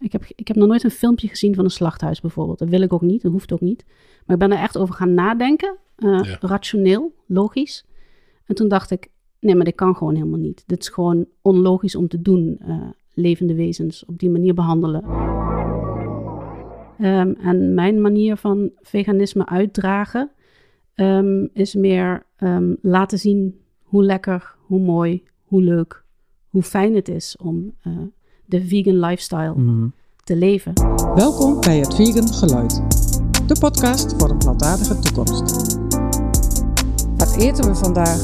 Ik heb, ik heb nog nooit een filmpje gezien van een slachthuis bijvoorbeeld. Dat wil ik ook niet, dat hoeft ook niet. Maar ik ben er echt over gaan nadenken, eh, Ja. rationeel, logisch. En toen dacht ik, nee, maar dit kan gewoon helemaal niet. Dit is gewoon onlogisch om te doen, eh, levende wezens op die manier behandelen. Ehm, en mijn manier van veganisme uitdragen ehm, is meer ehm, laten zien hoe lekker, hoe mooi, hoe leuk, hoe fijn het is om eh, de vegan lifestyle Mhm. te leven. Welkom bij het Vegan Geluid, de podcast voor een plantaardige toekomst. Wat eten we vandaag?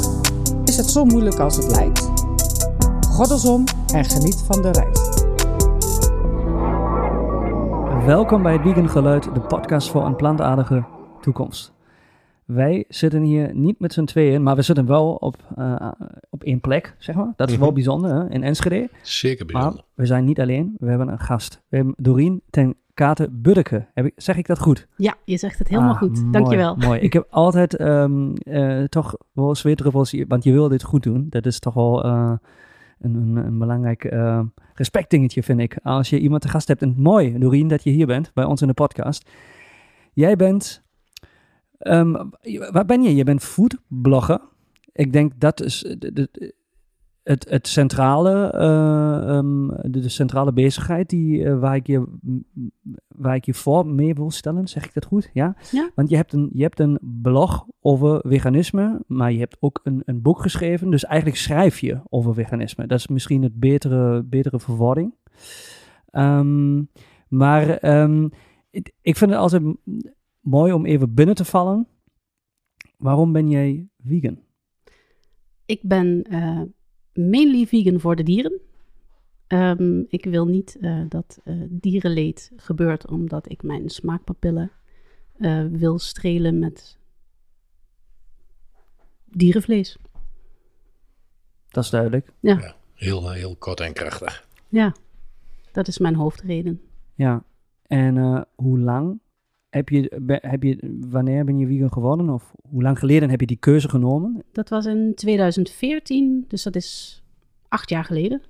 Is het zo moeilijk als het lijkt? Goddelsom en geniet van de reis. Welkom bij het Vegan Geluid, de podcast voor een plantaardige toekomst. Wij zitten hier niet met z'n tweeën, maar we zitten wel op, eh, op één plek, zeg maar. Dat is wel Mhm. bijzonder, hè? in Enschede. Zeker Maar bijzonder. we zijn niet alleen, we hebben een gast. We hebben Doreen ten Kate Buddeke. Heb ik, zeg ik dat goed? Ja, je zegt het helemaal Ah, goed. mooi, Dankjewel. Mooi. Ik heb altijd ehm, eh, toch wel zweetdruppels, want je wil dit goed doen. Dat is toch wel eh, een, een, een belangrijk eh, respectdingetje, vind ik. Als je iemand te gast hebt. En mooi, Doreen, dat je hier bent bij ons in de podcast. Jij bent, ehm, waar ben je? Je bent foodblogger. Ik denk dat is de, de- het, het centrale, eh, ehm, de, de centrale bezigheid die, eh, waar, ik je, waar ik je voor mee wil stellen. Zeg ik dat goed? Ja? Ja. Want je hebt, een, je hebt een blog over veganisme, maar je hebt ook een, een boek geschreven. Dus eigenlijk schrijf je over veganisme. Dat is misschien het betere, betere verwoording. Ehm, maar ik, ik vind het altijd mooi om even binnen te vallen. Waarom ben jij vegan? Ik ben eh, mainly vegan voor de dieren. Ehm, ik wil niet eh, dat eh, dierenleed gebeurt omdat ik mijn smaakpapillen eh, wil strelen met dierenvlees. Dat is duidelijk. Heel, eh, heel kort en krachtig. Ja, dat is mijn hoofdreden. Ja. En eh, hoe lang heb je, heb je, wanneer ben je vegan geworden? Of hoe lang geleden heb je die keuze genomen? Dat was in 2014, dus dat is acht jaar geleden.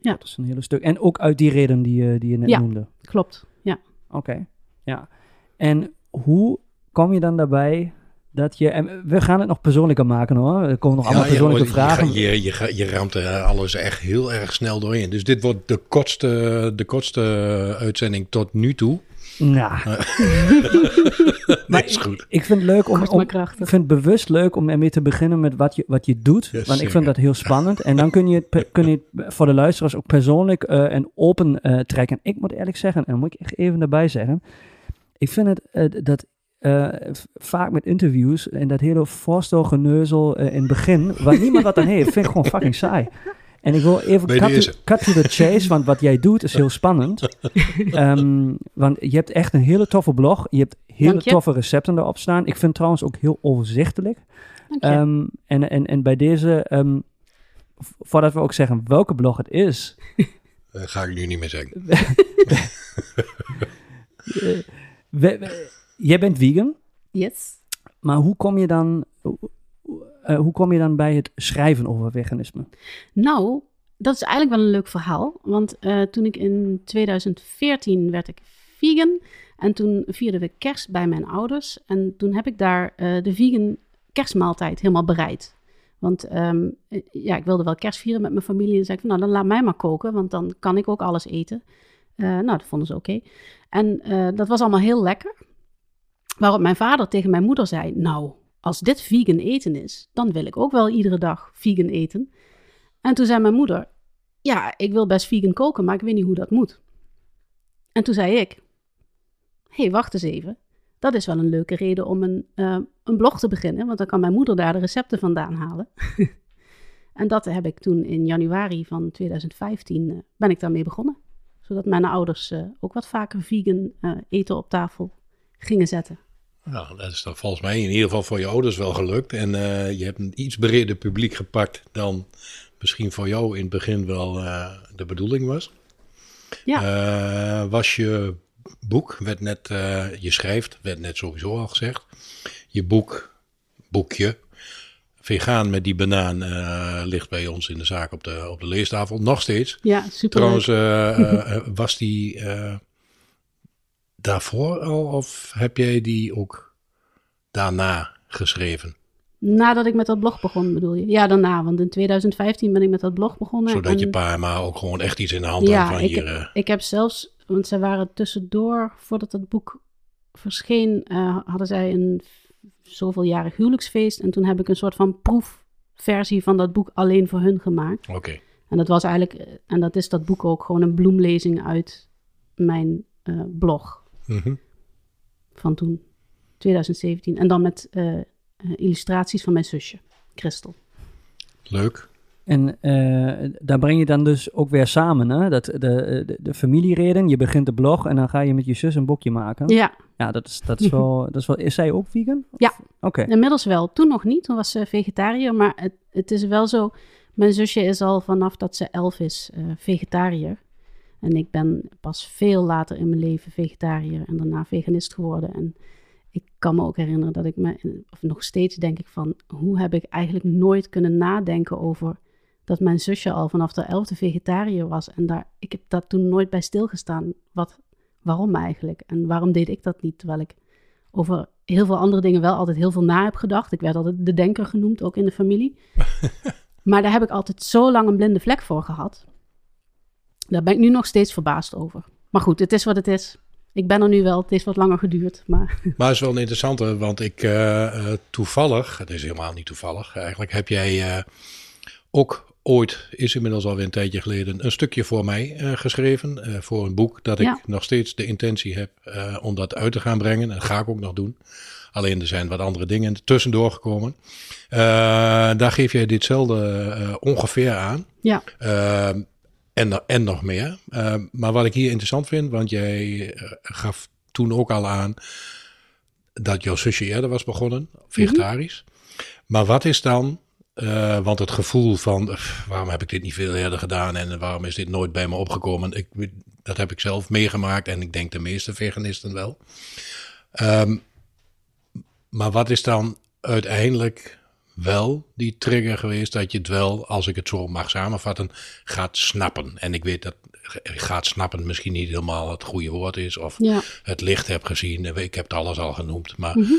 Ja. Dat is een hele stuk. En ook uit die reden die, je- die je net Ja. noemde. Klopt, ja. Oké, ja. En hoe kom je dan daarbij dat je... En we gaan het nog persoonlijker maken hoor. Er komen nog allemaal persoonlijke vragen. Je, je, je, ga- je ramt er alles echt heel erg snel doorheen. Dus dit wordt de kortste, de kortste uitzending tot nu toe. Nou, Dat is goed. ik vind het leuk om, om- maar krachtig. ik vind het bewust leuk om ermee te beginnen met wat je, wat je doet. Want ik vind dat heel spannend. En dan kun je het, pe- kun je het voor de luisteraars ook persoonlijk eh, en open eh, trekken. Ik moet eerlijk zeggen, en moet ik echt even erbij zeggen. Ik vind het eh, dat eh, vaak met interviews en dat hele voorstelgeneuzel eh in het begin, waar niemand wat aan heeft, vind ik gewoon fucking saai. En ik wil even cut to, deze. cut to the chase, want wat jij doet is heel spannend. Ehm, want je hebt echt een hele toffe blog. Je hebt hele je. toffe recepten erop staan. Ik vind het trouwens ook heel overzichtelijk. Ehm, en, en, en bij deze, ehm, voordat we ook zeggen welke blog het is, Dat ga ik nu niet meer zeggen. we- we- jij bent vegan, yes. maar hoe kom je dan, eh, hoe kom je dan bij het schrijven over veganisme? Nou, dat is eigenlijk wel een leuk verhaal. Want eh, toen ik in 2014 werd ik vegan. En toen vierden we kerst bij mijn ouders. En toen heb ik daar eh, de vegan kerstmaaltijd helemaal bereid. Want ehm, eh, ja, ik wilde wel kerst vieren met mijn familie. En zei ik van, nou, dan laat mij maar koken. Want dan kan ik ook alles eten. Nou, dat vonden ze oké. En dat was allemaal heel lekker. Waarop mijn vader tegen mijn moeder zei... Nou, als dit vegan eten is, dan wil ik ook wel iedere dag vegan eten. En toen zei mijn moeder: Ja, ik wil best vegan koken, maar ik weet niet hoe dat moet. En toen zei ik: Hé, hey, wacht eens even. Dat is wel een leuke reden om een, eh, een blog te beginnen, want dan kan mijn moeder daar de recepten vandaan halen. en dat heb ik toen in januari van 2015 eh, ben ik daarmee begonnen. Zodat mijn ouders eh, ook wat vaker vegan eten op tafel gingen zetten. Nou, dat is dan volgens mij in ieder geval voor je ouders wel gelukt. En eh, je hebt een iets breder publiek gepakt dan misschien voor jou in het begin wel eh, de bedoeling was. Ja. Eh, was je boek, werd net, je schrijft, werd net sowieso al gezegd. Je boek, boekje, vegaan met die banaan uh, ligt bij ons in de zaak op de, op de leestafel. Nog steeds. Ja, super. Trouwens, uh, was die daarvoor al of heb jij die ook daarna geschreven? Nadat ik met dat blog begon, bedoel je? Ja, daarna. Want in 2015 ben ik met dat blog begonnen. Zodat en... je pa maar ook gewoon echt iets in de hand ja, had van ik, hier... Heb, ik heb zelfs... Want zij waren tussendoor, voordat dat boek verscheen, uh, hadden zij een zoveeljarig huwelijksfeest. En toen heb ik een soort van proefversie van dat boek alleen voor hun gemaakt. Oké. En dat was eigenlijk... En dat is dat boek ook gewoon een bloemlezing uit mijn uh, blog. Mm Van toen, 2017. En dan met... Uh, uh, illustraties van mijn zusje, Christel. Leuk. En uh, daar breng je dan dus ook weer samen, hè? Dat, de, de, de familiereden, je begint de blog en dan ga je met je zus een boekje maken. Ja. Ja, dat is, dat is, wel, dat is wel... Is zij ook vegan? Ja. Oké. Okay. Inmiddels wel. Toen nog niet, toen was ze vegetariër. Maar het, het is wel zo, mijn zusje is al vanaf dat ze elf is uh, vegetariër. En ik ben pas veel later in mijn leven vegetariër en daarna veganist geworden. En ik kan me ook herinneren dat ik me, of nog steeds denk ik van, hoe heb ik eigenlijk nooit kunnen nadenken over dat mijn zusje al vanaf de elfde vegetariër was. En daar, ik heb dat toen nooit bij stilgestaan. Wat, waarom eigenlijk? En waarom deed ik dat niet? Terwijl ik over heel veel andere dingen wel altijd heel veel na heb gedacht. Ik werd altijd de denker genoemd, ook in de familie. maar daar heb ik altijd zo lang een blinde vlek voor gehad. Daar ben ik nu nog steeds verbaasd over. Maar goed, het is wat het is. Ik ben er nu wel, het heeft wat langer geduurd. Maar, maar het is wel een interessante, want ik uh, uh, toevallig, het is helemaal niet toevallig, eigenlijk heb jij uh, ook ooit, is inmiddels alweer een tijdje geleden, een stukje voor mij geschreven. voor een boek dat ik Ja. nog steeds de intentie heb om dat uit te gaan brengen. En dat ga ik ook nog doen. Alleen er zijn wat andere dingen tussendoor gekomen. daar geef jij ditzelfde ongeveer aan. ja, en, en nog meer. Uh, maar wat ik hier interessant vind, want jij uh, gaf toen ook al aan dat jouw zusje eerder was begonnen, vegetarisch. Mm -hmm. Maar wat is dan, uh, want het gevoel van waarom heb ik dit niet veel eerder gedaan en waarom is dit nooit bij me opgekomen? Ik, dat heb ik zelf meegemaakt en ik denk de meeste veganisten wel. Um, maar wat is dan uiteindelijk wel die trigger geweest dat je het wel, als ik het zo mag samenvatten, gaat snappen. En ik weet dat gaat snappen misschien niet helemaal het goede woord is, of ja. het licht heb gezien. Ik heb het alles al genoemd, maar Mhm.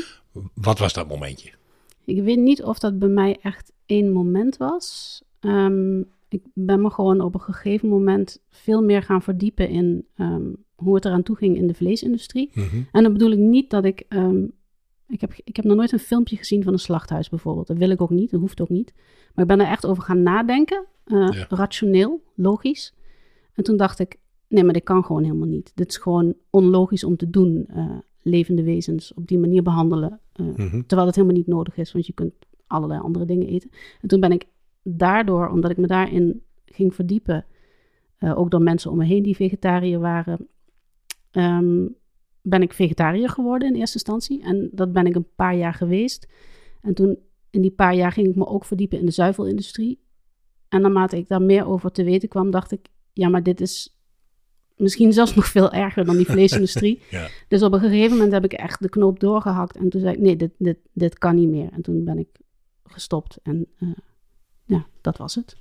wat was dat momentje? Ik weet niet of dat bij mij echt één moment was. Um, ik ben me gewoon op een gegeven moment veel meer gaan verdiepen in um, hoe het eraan toe ging in de vleesindustrie. Mm-hmm. En dan bedoel ik niet dat ik. Um, ik, heb, ik heb nog nooit een filmpje gezien van een slachthuis bijvoorbeeld. Dat wil ik ook niet, dat hoeft ook niet. Maar ik ben er echt over gaan nadenken. Uh, Ja. Rationeel, logisch. En toen dacht ik: nee, maar dit kan gewoon helemaal niet. Dit is gewoon onlogisch om te doen. uh, levende wezens op die manier behandelen. Uh, Mhm. Terwijl het helemaal niet nodig is, want je kunt allerlei andere dingen eten. En toen ben ik daardoor, omdat ik me daarin ging verdiepen, ook door mensen om me heen die vegetariër waren, um, ben ik vegetariër geworden in eerste instantie. En dat ben ik een paar jaar geweest. En toen, in die paar jaar, ging ik me ook verdiepen in de zuivelindustrie. En naarmate ik daar meer over te weten kwam, dacht ik, ja, maar dit is misschien zelfs nog veel erger dan die vleesindustrie. Ja. Dus op een gegeven moment heb ik echt de knoop doorgehakt. En toen zei ik, nee, dit, dit, dit kan niet meer. En toen ben ik gestopt. En uh, ja, dat was het.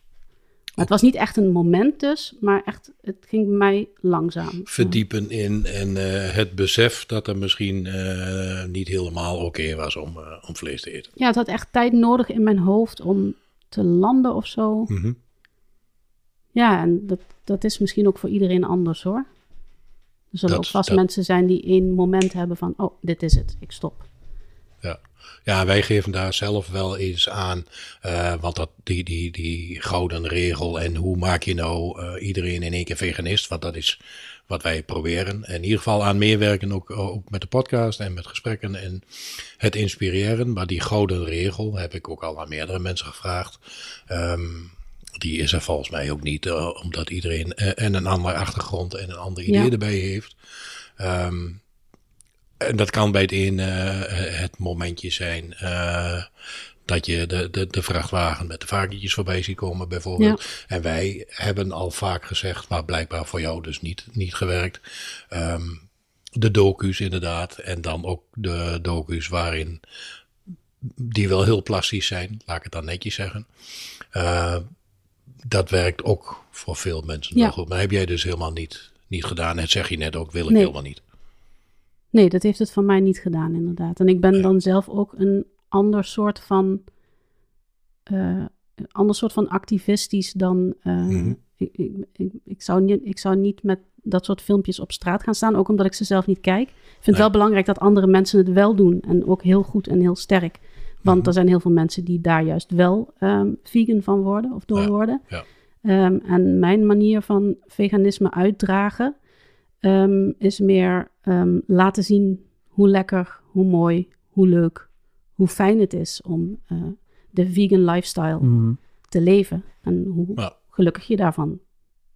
Maar het was niet echt een moment dus, maar echt, het ging bij mij langzaam. Verdiepen in en uh, het besef dat er misschien uh, niet helemaal oké okay was om, uh, om vlees te eten. Ja, het had echt tijd nodig in mijn hoofd om te landen of zo. Mm -hmm. Ja, en dat, dat is misschien ook voor iedereen anders hoor. Er zullen Dat- ook vast dat- mensen zijn die één moment hebben van, oh, dit is het, ik stop. Ja. ja, wij geven daar zelf wel eens aan. eh, want dat, die, die, die gouden regel en hoe maak je nou eh, iedereen in één keer veganist? Want dat is wat wij proberen. En in ieder geval aan meewerken, ook, ook met de podcast en met gesprekken en het inspireren. Maar die gouden regel heb ik ook al aan meerdere mensen gevraagd. Ehm, die is er volgens mij ook niet, eh, omdat iedereen eh, en een andere achtergrond en een ander idee Ja. erbij heeft. Ehm, en dat kan bij het een eh, het momentje zijn eh, dat je de, de, de vrachtwagen met de varkentjes voorbij ziet komen bijvoorbeeld. En wij hebben al vaak gezegd, maar blijkbaar voor jou dus niet, niet gewerkt. ehm, de docu's inderdaad. En dan ook de docu's waarin die wel heel plastisch zijn, laat ik het dan netjes zeggen. Uh, dat werkt ook voor veel mensen Ja. wel goed. Maar heb jij dus helemaal niet, niet gedaan. En zeg je net ook, wil ik Nee. helemaal niet. Nee, dat heeft het van mij niet gedaan, inderdaad. En ik ben Ja. dan zelf ook een ander soort van. een ander soort van activistisch dan. eh, Mhm. ik, ik, ik, ik zou niet, ik zou niet met dat soort filmpjes op straat gaan staan, ook omdat ik ze zelf niet kijk. Ik vind het Nee. wel belangrijk dat andere mensen het wel doen. En ook heel goed en heel sterk. Want Mhm. er zijn heel veel mensen die daar juist wel ehm, vegan van worden of door Ja, worden. ja. Ehm, en mijn manier van veganisme uitdragen ehm, is meer ehm, laten zien hoe lekker, hoe mooi, hoe leuk, hoe fijn het is om eh, de vegan lifestyle Mhm. te leven. En hoe Ja. gelukkig je daarvan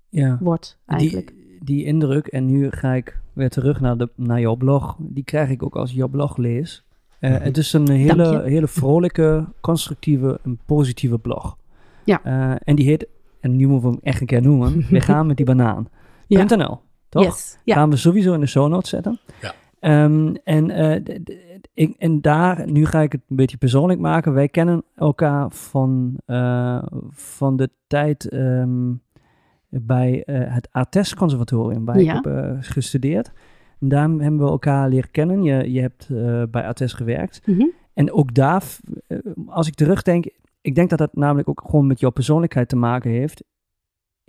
Ja. wordt eigenlijk. Die, die indruk, en nu ga ik weer terug naar, de, naar jouw blog, die krijg ik ook als jouw blog lees. Eh, Mhm. Het is een hele, hele vrolijke, constructieve en positieve blog. Ja. Eh, en die heet, en nu moeten we hem echt een keer noemen, We gaan met die banaan. Ja. .nl, toch? Yes. Ja. Gaan we sowieso in de show notes zetten. Ja. Ehm, en, eh, ik, en daar, nu ga ik het een beetje persoonlijk maken. Wij kennen elkaar van, eh, van de tijd ehm, bij eh, het ATES Conservatorium, waar Ja. ik heb eh, gestudeerd. En daar hebben we elkaar leren kennen. Je, je hebt eh, bij ATES gewerkt. Mhm. En ook daar, als ik terugdenk, ik denk dat dat namelijk ook gewoon met jouw persoonlijkheid te maken heeft.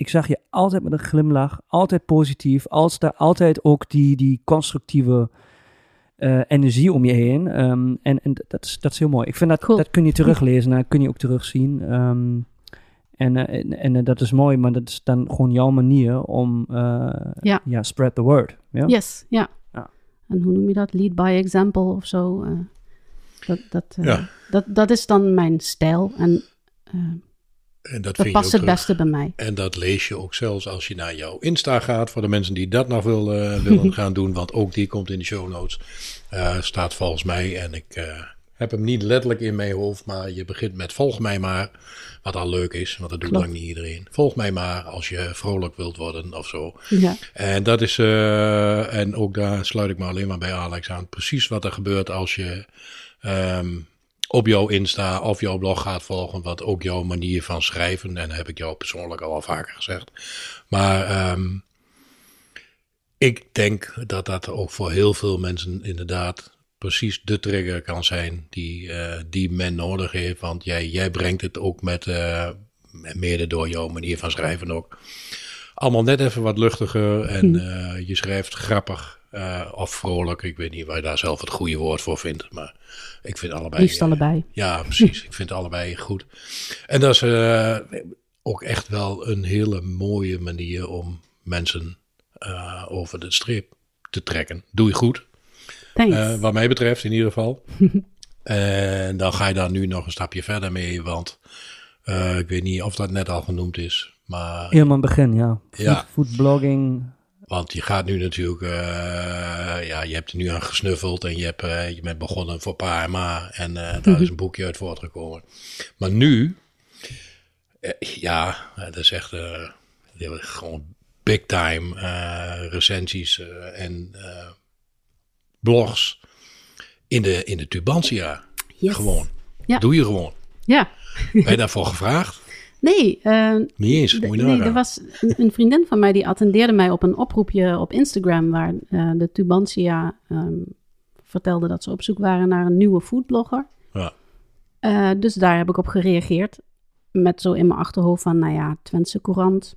Ik zag je altijd met een glimlach, altijd positief, als daar altijd ook die, die constructieve eh, energie om je heen. Ehm, en en dat, is, dat is heel mooi. Ik vind dat, Cool. dat kun je teruglezen, dat kun je ook terugzien. Ehm, en eh, en, en eh, dat is mooi, maar dat is dan gewoon jouw manier om, eh, Ja. ja, spread the word. Ja? Yes, ja. Ja. En hoe noem je dat? Lead by example of zo. eh, dat, dat, eh, Ja. dat, dat is dan mijn stijl. En En dat, dat vind je past ook het beste bij mij. En dat lees je ook zelfs als je naar jouw Insta gaat. Voor de mensen die dat nog wil, willen gaan doen. Want ook die komt in de show notes. Eh, staat volgens mij. En ik eh, heb hem niet letterlijk in mijn hoofd. Maar je begint met volg mij maar. Wat al leuk is. Want dat doet Klopt. lang niet iedereen. Volg mij maar als je vrolijk wilt worden of zo. Ja. En dat is, eh, en ook daar sluit ik me alleen maar bij Alex aan. Precies wat er gebeurt als je ehm, op jouw Insta of jouw blog gaat volgen. Wat ook jouw manier van schrijven. En dat heb ik jou persoonlijk al vaker gezegd. Maar ehm, ik denk dat dat ook voor heel veel mensen inderdaad precies de trigger kan zijn die, eh, die men nodig heeft. Want jij, jij brengt het ook met, mede door jouw manier van schrijven ook allemaal net even wat luchtiger en eh, je schrijft grappig eh, of vrolijk. Ik weet niet waar je daar zelf het goede woord voor vindt, maar ik vind allebei. Liefst eh, allebei. ja, precies. Ik vind allebei goed. En dat is ook echt wel een hele mooie manier om mensen over de streep te trekken. Doe je goed, wat mij betreft in ieder geval. en dan ga je daar nu nog een stapje verder mee, want eh, ik weet niet of dat net al genoemd is, maar Helemaal het begin, ja. Ja. Food, foodblogging, Want je gaat nu natuurlijk, eh, ja, je hebt er nu aan gesnuffeld en je, hebt, eh, je bent begonnen voor Pa en Ma en eh, daar is een boekje uit voortgekomen. Maar nu, eh, ja, dat is echt gewoon big time eh, recensies eh, en eh, blogs in de, in de Tubantia. Yes. Gewoon. Ja. Doe je gewoon. Ja. Ben je daarvoor gevraagd? Nee, Niet eens, d- moet je nee, er was een, vriendin van mij die attendeerde mij op een oproepje op Instagram waar eh, de Tubantia ehm, vertelde dat ze op zoek waren naar een nieuwe foodblogger. Ja. Eh, dus daar heb ik op gereageerd met zo in mijn achterhoofd van, nou ja, Twentse Courant.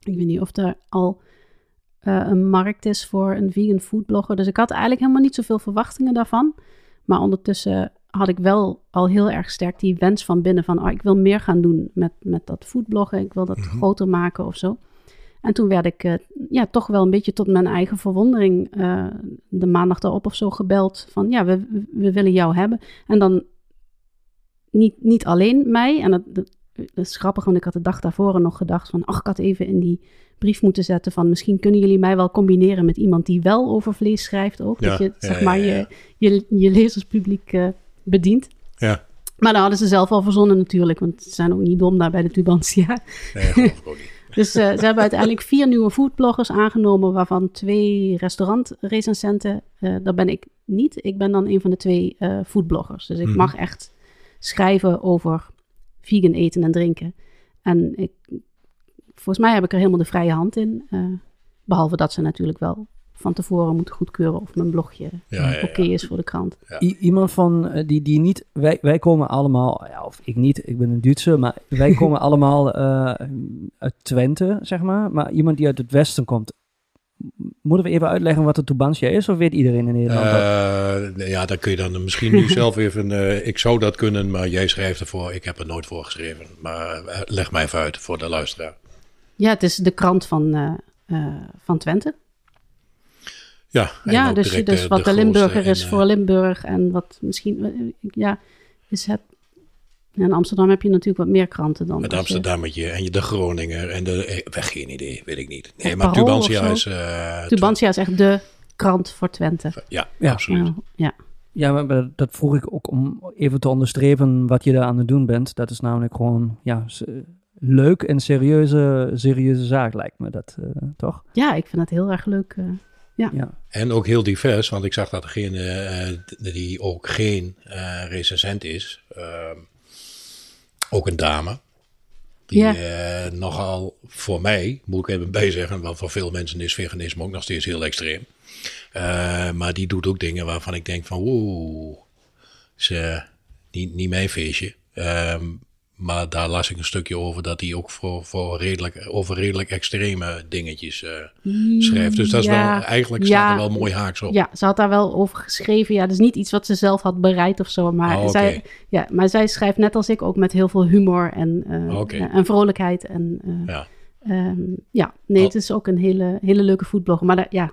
Ik weet niet of er al een markt is voor een vegan foodblogger. Dus ik had eigenlijk helemaal niet zoveel verwachtingen daarvan. Maar ondertussen had ik wel al heel erg sterk die wens van binnen van, oh, ik wil meer gaan doen met, met dat foodbloggen. Ik wil dat Mhm. groter maken of zo. En toen werd ik eh, ja, toch wel een beetje tot mijn eigen verwondering eh, de maandag daarop of zo gebeld van, ja, we, we willen jou hebben. En dan niet, niet alleen mij. En dat, dat, dat is grappig, want ik had de dag daarvoor nog gedacht van... ach, ik had even in die brief moeten zetten van... misschien kunnen jullie mij wel combineren met iemand die wel over vlees schrijft ook. Ja, dat je, ja, zeg maar, ja. Je, je, je lezerspubliek eh, bedient. Ja, Maar dat hadden ze zelf al verzonnen natuurlijk, want ze zijn ook niet dom daar bij de Tubantia. nee, geloof ik ook niet. Dus eh, ze hebben uiteindelijk vier nieuwe foodbloggers aangenomen, waarvan twee restaurantrecensenten. Eh dat ben ik niet. Ik ben dan een van de twee eh foodbloggers. Dus ik Mhm. mag echt schrijven over vegan eten en drinken. En ik, volgens mij heb ik er helemaal de vrije hand in. eh, behalve dat ze natuurlijk wel van tevoren moeten goedkeuren of mijn blogje Ja, ja, oké ja. is voor de krant. Ja. I- iemand van eh, die, die niet, wij, wij komen allemaal, ja, of ik niet, ik ben een Duitser, maar wij komen allemaal eh, uit Twente, zeg maar. Maar iemand die uit het westen komt, moeten we even uitleggen wat de Tubantia is, of weet iedereen in Nederland dat? Eh, ja, dan kun je dan misschien nu zelf even. ik zou dat kunnen, maar jij schrijft ervoor. Ik heb er nooit voor geschreven. Maar leg mij even uit voor de luisteraar. Ja, het is de krant van, eh, eh, van Twente. Ja, ja, dus, direct, dus eh, wat de, Limburger is eh, voor Limburg en wat misschien, eh, ja, is het. In Amsterdam heb je natuurlijk wat meer kranten dan. Het je- Amsterdammetje en je de Groninger en de. eh, weg, geen idee, weet ik niet. Nee, maar Tubantia is. eh, Tubantia is echt de krant voor Twente. Ja, Ja. absoluut. Ja, ja. Ja, maar- dat vroeg ik ook om even te onderstrepen wat je daar aan het doen bent. Dat is namelijk gewoon, ja, leuk en serieuze, serieuze zaak lijkt me dat, eh, toch? ja, ik vind het heel erg leuk. eh. Ja. En ook heel divers, want ik zag dat degene eh, d- die ook geen eh recensent is, ehm, ook een dame. Die Ja. eh, nogal voor mij, moet ik even bijzeggen, want voor veel mensen is veganisme ook nog steeds heel extreem. Eh, maar die doet ook dingen waarvan ik denk van, oeh, is eh, niet, niet mijn feestje. Ehm, maar daar las ik een stukje over dat hij ook voor, voor redelijk, over redelijk extreme dingetjes eh, schrijft. Dus dat is Ja, wel, eigenlijk ja. staat er wel mooi haaks op. Ja, ze had daar wel over geschreven. Ja, dat is niet iets wat ze zelf had bereid of zo. Maar, Oh, oké. zij, ja, maar zij schrijft net als ik ook met heel veel humor en, eh, Oké. eh, en vrolijkheid. En, Ja. ehm, ja, nee, Oh. het is ook een hele, hele leuke foodblogger. Maar daar- ja,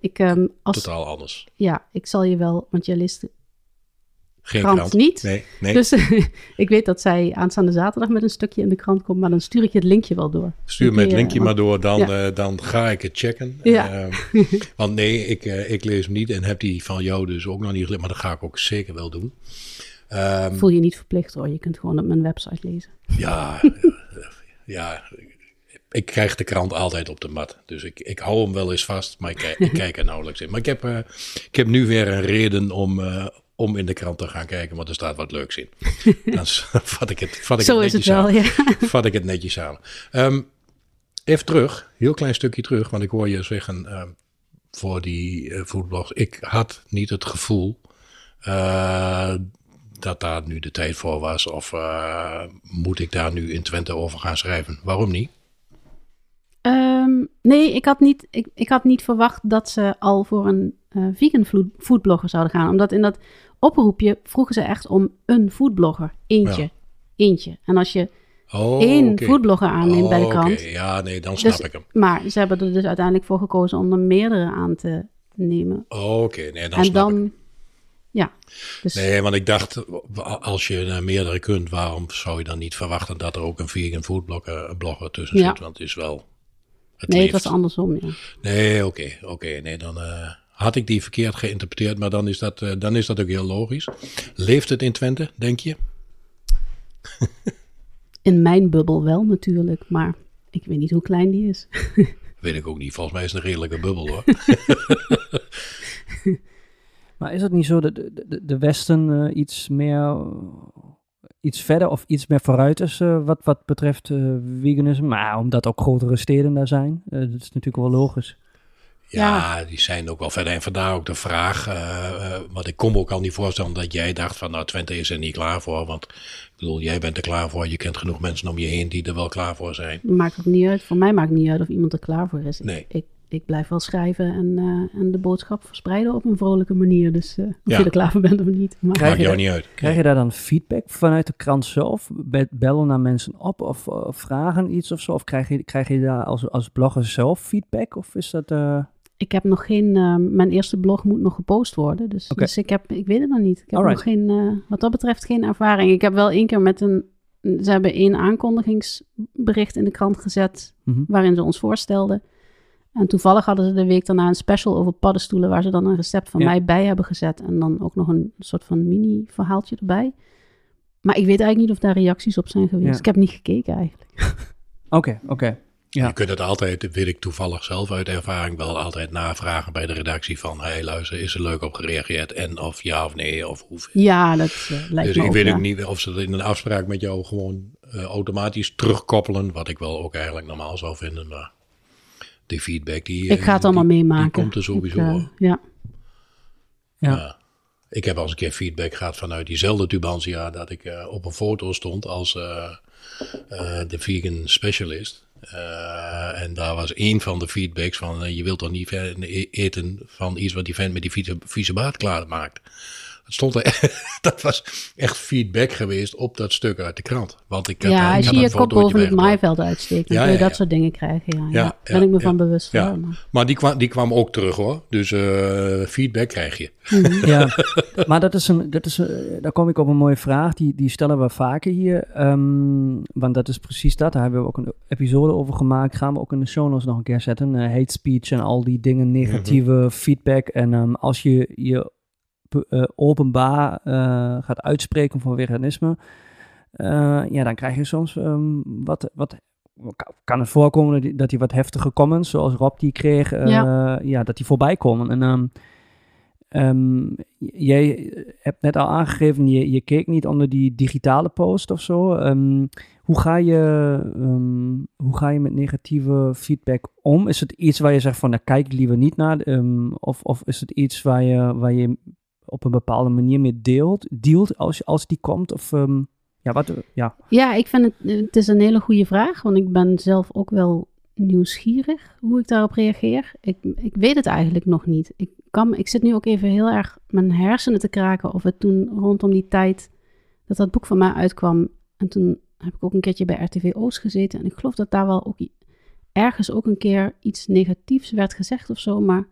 ik, ehm, als, Totaal anders. ja, ik zal je wel, want jij leest Geen krant, krant. niet. Nee, nee. Dus ik weet dat zij aanstaande zaterdag met een stukje in de krant komt. Maar dan stuur ik je het linkje wel door. Stuur me het je- linkje want- maar door, dan, Ja. eh, dan ga ik het checken. Ja. Ehm, want nee, ik, eh, ik lees hem niet en heb die van jou dus ook nog niet gelezen, maar dat ga ik ook zeker wel doen. Ehm, Voel je niet verplicht hoor. Je kunt gewoon op mijn website lezen. ja, eh, ja, ik krijg de krant altijd op de mat. Dus ik, ik hou hem wel eens vast, maar ik, kijk- ik kijk er nauwelijks in. Maar ik heb, eh, ik heb nu weer een reden om, eh, om in de krant te gaan kijken, want er staat wat leuks in. Dan vat ik het, vat ik Zo het is het netjes wel, aan. ja. vat ik het netjes aan. Ehm, even terug, heel klein stukje terug, want ik hoor je zeggen ehm, voor die uh. Ik had niet het gevoel eh, dat daar nu de tijd voor was, of eh, moet ik daar nu in Twente over gaan schrijven? Waarom niet? Ehm, nee, ik had, niet, ik, ik had niet verwacht dat ze al voor een eh, vegan food, foodblogger zouden gaan. Omdat in dat oproepje vroegen ze echt om een foodblogger. Eentje. Ja. Eentje. En als je Oh, één oké. foodblogger aanneemt bij de Oh, krant. oké. Ja, nee, dan snap Dus- ik hem. Maar ze hebben er dus uiteindelijk voor gekozen om er meerdere aan te nemen. Oh, oké, nee, dan en snap ik hem. dan, ja. Dus, Nee, want ik dacht, als je meerdere kunt, waarom zou je dan niet verwachten dat er ook een vegan foodblogger blogger tussen Ja. zit? Want het is wel. Het nee, het was andersom, ja. Nee, oké, oké. Nee, dan eh, had ik die verkeerd geïnterpreteerd, maar dan is, dat, eh, dan is dat ook heel logisch. Leeft het in Twente, denk je? In mijn bubbel wel natuurlijk, maar ik weet niet hoe klein die is. Weet ik ook niet. Volgens mij is het een redelijke bubbel hoor. Maar is het niet zo dat de, de, de Westen eh, iets meer, iets verder of iets meer vooruit is eh, wat, wat betreft eh, veganisme? Maar omdat ook grotere steden daar zijn, eh, dat is natuurlijk wel logisch. Ja, die zijn ook wel verder. En vandaar ook de vraag. eh, eh, want ik kon me ook al niet voorstellen dat jij dacht van nou Twente is er niet klaar voor. Want ik bedoel, jij bent er klaar voor. Je kent genoeg mensen om je heen die er wel klaar voor zijn. Maakt ook niet uit. Voor mij maakt het niet uit of iemand er klaar voor is. Ik- Nee. Ik, ik blijf wel schrijven en, eh, en de boodschap verspreiden op een vrolijke manier. Dus eh, of Ja. je er klaar voor bent of niet. Maar, Krijg Maakt je niet uit. Krijg je daar dan feedback vanuit de krant zelf? Be- Bellen naar mensen op of vragen iets of zo? Of krijg je, krijg je daar als, als blogger zelf feedback? Of is dat... Ik heb nog geen. eh, mijn eerste blog moet nog gepost worden. Dus, dus ik, heb, ik weet het nog niet. Ik heb Alright. nog geen. eh, wat dat betreft geen ervaring. Ik heb wel één keer met een. Ze hebben één aankondigingsbericht in de krant gezet. mhm. waarin ze ons voorstelden. En toevallig hadden ze de week daarna een special over paddenstoelen, waar ze dan een recept van Ja. mij bij hebben gezet. En dan ook nog een soort van mini-verhaaltje erbij. Maar ik weet eigenlijk niet of daar reacties op zijn geweest. Ja. Ik heb niet gekeken eigenlijk. Oké, oké. Ja. Je kunt het altijd, weet ik toevallig zelf uit ervaring, wel altijd navragen bij de redactie van, hey luister, is er leuk op gereageerd? En of ja of nee, of hoeveel? Ja, dat eh, lijkt Dus me ik ook, weet ja. ook niet of ze dat in een afspraak met jou gewoon eh, automatisch terugkoppelen, wat ik wel ook eigenlijk normaal zou vinden, maar die feedback die... Ik ga het allemaal die- meemaken. Die komt er sowieso Ik, eh, ja. Ja. Ja. Ik heb al eens een keer feedback gehad vanuit diezelfde Tubantia dat ik eh, op een foto stond als eh, eh, de vegan specialist. Eh, en daar was één van de feedbacks van eh, je wilt toch niet e- eten van iets wat die vent met die vieze, vieze baard klaarmaakt. Dat stond er, dat was echt feedback geweest op dat stuk uit de krant. Want ik had, ja, ik had je een je kop boven het maaiveld uitsteekt, dan Ja, kun je ja, dat ja. soort dingen krijgen. Ja, ja. Ja, Daar ben ik me ja. van bewust. Ja, hoor, maar- maar die kwam, die kwam ook terug hoor. Dus eh, feedback krijg je. ja, maar dat is een, dat is, eh, daar kom ik op een mooie vraag. Die, die stellen we vaker hier. ehm, want dat is precies dat. Daar hebben we ook een episode over gemaakt. Gaan we ook in de show notes nog een keer zetten. Eh, hate speech en al die dingen, negatieve feedback. En ehm, als je je openbaar eh, gaat uitspreken voor veganisme, eh, ja, dan krijg je soms ehm, wat, wat ka- kan het voorkomen dat die- hij wat heftige comments, zoals Rob die kreeg, eh, ja. dat die voorbij komen. En ehm, jij hebt net al aangegeven, je, je keek niet onder die digitale post of zo. Hoe, ga je, hoe ga je met negatieve feedback om? Is het iets waar je zegt van, daar kijk ik liever niet naar? Of, of is het iets waar je, waar je op een bepaalde manier mee deelt, dealt als, als die komt? Of ehm, ja, wat, ja. Ja, ik vind het, het is een hele goede vraag, want ik ben zelf ook wel nieuwsgierig hoe ik daarop reageer. Ik, ik weet het eigenlijk nog niet. Ik, kan, ik zit nu ook even heel erg mijn hersenen te kraken of het toen rondom die tijd dat dat boek van mij uitkwam. En toen heb ik ook een keertje bij RTV Oost gezeten en ik geloof dat daar wel ook ergens ook een keer iets negatiefs werd gezegd of zo, maar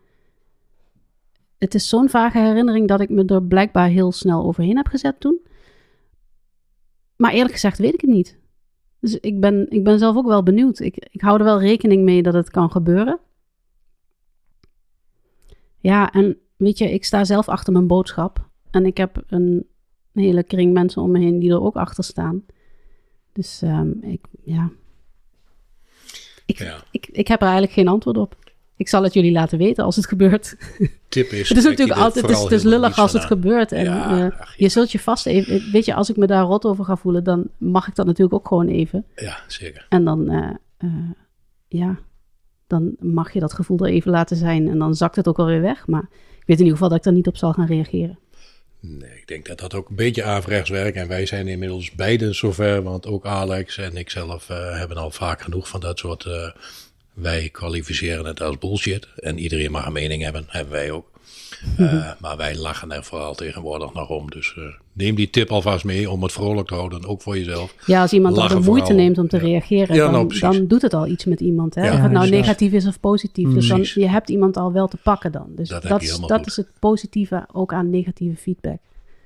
het is zo'n vage herinnering dat ik me er blijkbaar heel snel overheen heb gezet toen. Maar eerlijk gezegd weet ik het niet. Dus ik ben, ik ben zelf ook wel benieuwd. Ik, ik hou er wel rekening mee dat het kan gebeuren. Ja, en weet je, ik sta zelf achter mijn boodschap. En ik heb een hele kring mensen om me heen die er ook achter staan. Dus ehm, ik, ja. Ik, Ja. ik, ik heb er eigenlijk geen antwoord op. Ik zal het jullie laten weten als het gebeurt. Tip is. Het is natuurlijk altijd het is, het lullig als het aan. gebeurt. En Ja, eh, ach, je zult je vast even... Weet je, als ik me daar rot over ga voelen, dan mag ik dat natuurlijk ook gewoon even. Ja, zeker. En dan, eh, eh, ja, dan mag je dat gevoel er even laten zijn. En dan zakt het ook alweer weg. Maar ik weet in ieder geval dat ik er niet op zal gaan reageren. Nee, ik denk dat dat ook een beetje averechts werkt. En wij zijn inmiddels beiden zover. Want ook Alex en ik zelf eh, hebben al vaak genoeg van dat soort... wij kwalificeren het als bullshit. En iedereen mag een mening hebben. Hebben wij ook. Eh, maar wij lachen er vooral tegenwoordig nog om. Dus eh, neem die tip alvast mee om het vrolijk te houden. Ook voor jezelf. Ja, als iemand de moeite vooral. neemt om te Ja. reageren, Ja, dan, nou, dan doet het al iets met iemand. Hè? Ja, of het nou negatief is of positief. Dus dan, je hebt iemand al wel te pakken dan. Dus Dat is het positieve ook aan negatieve feedback.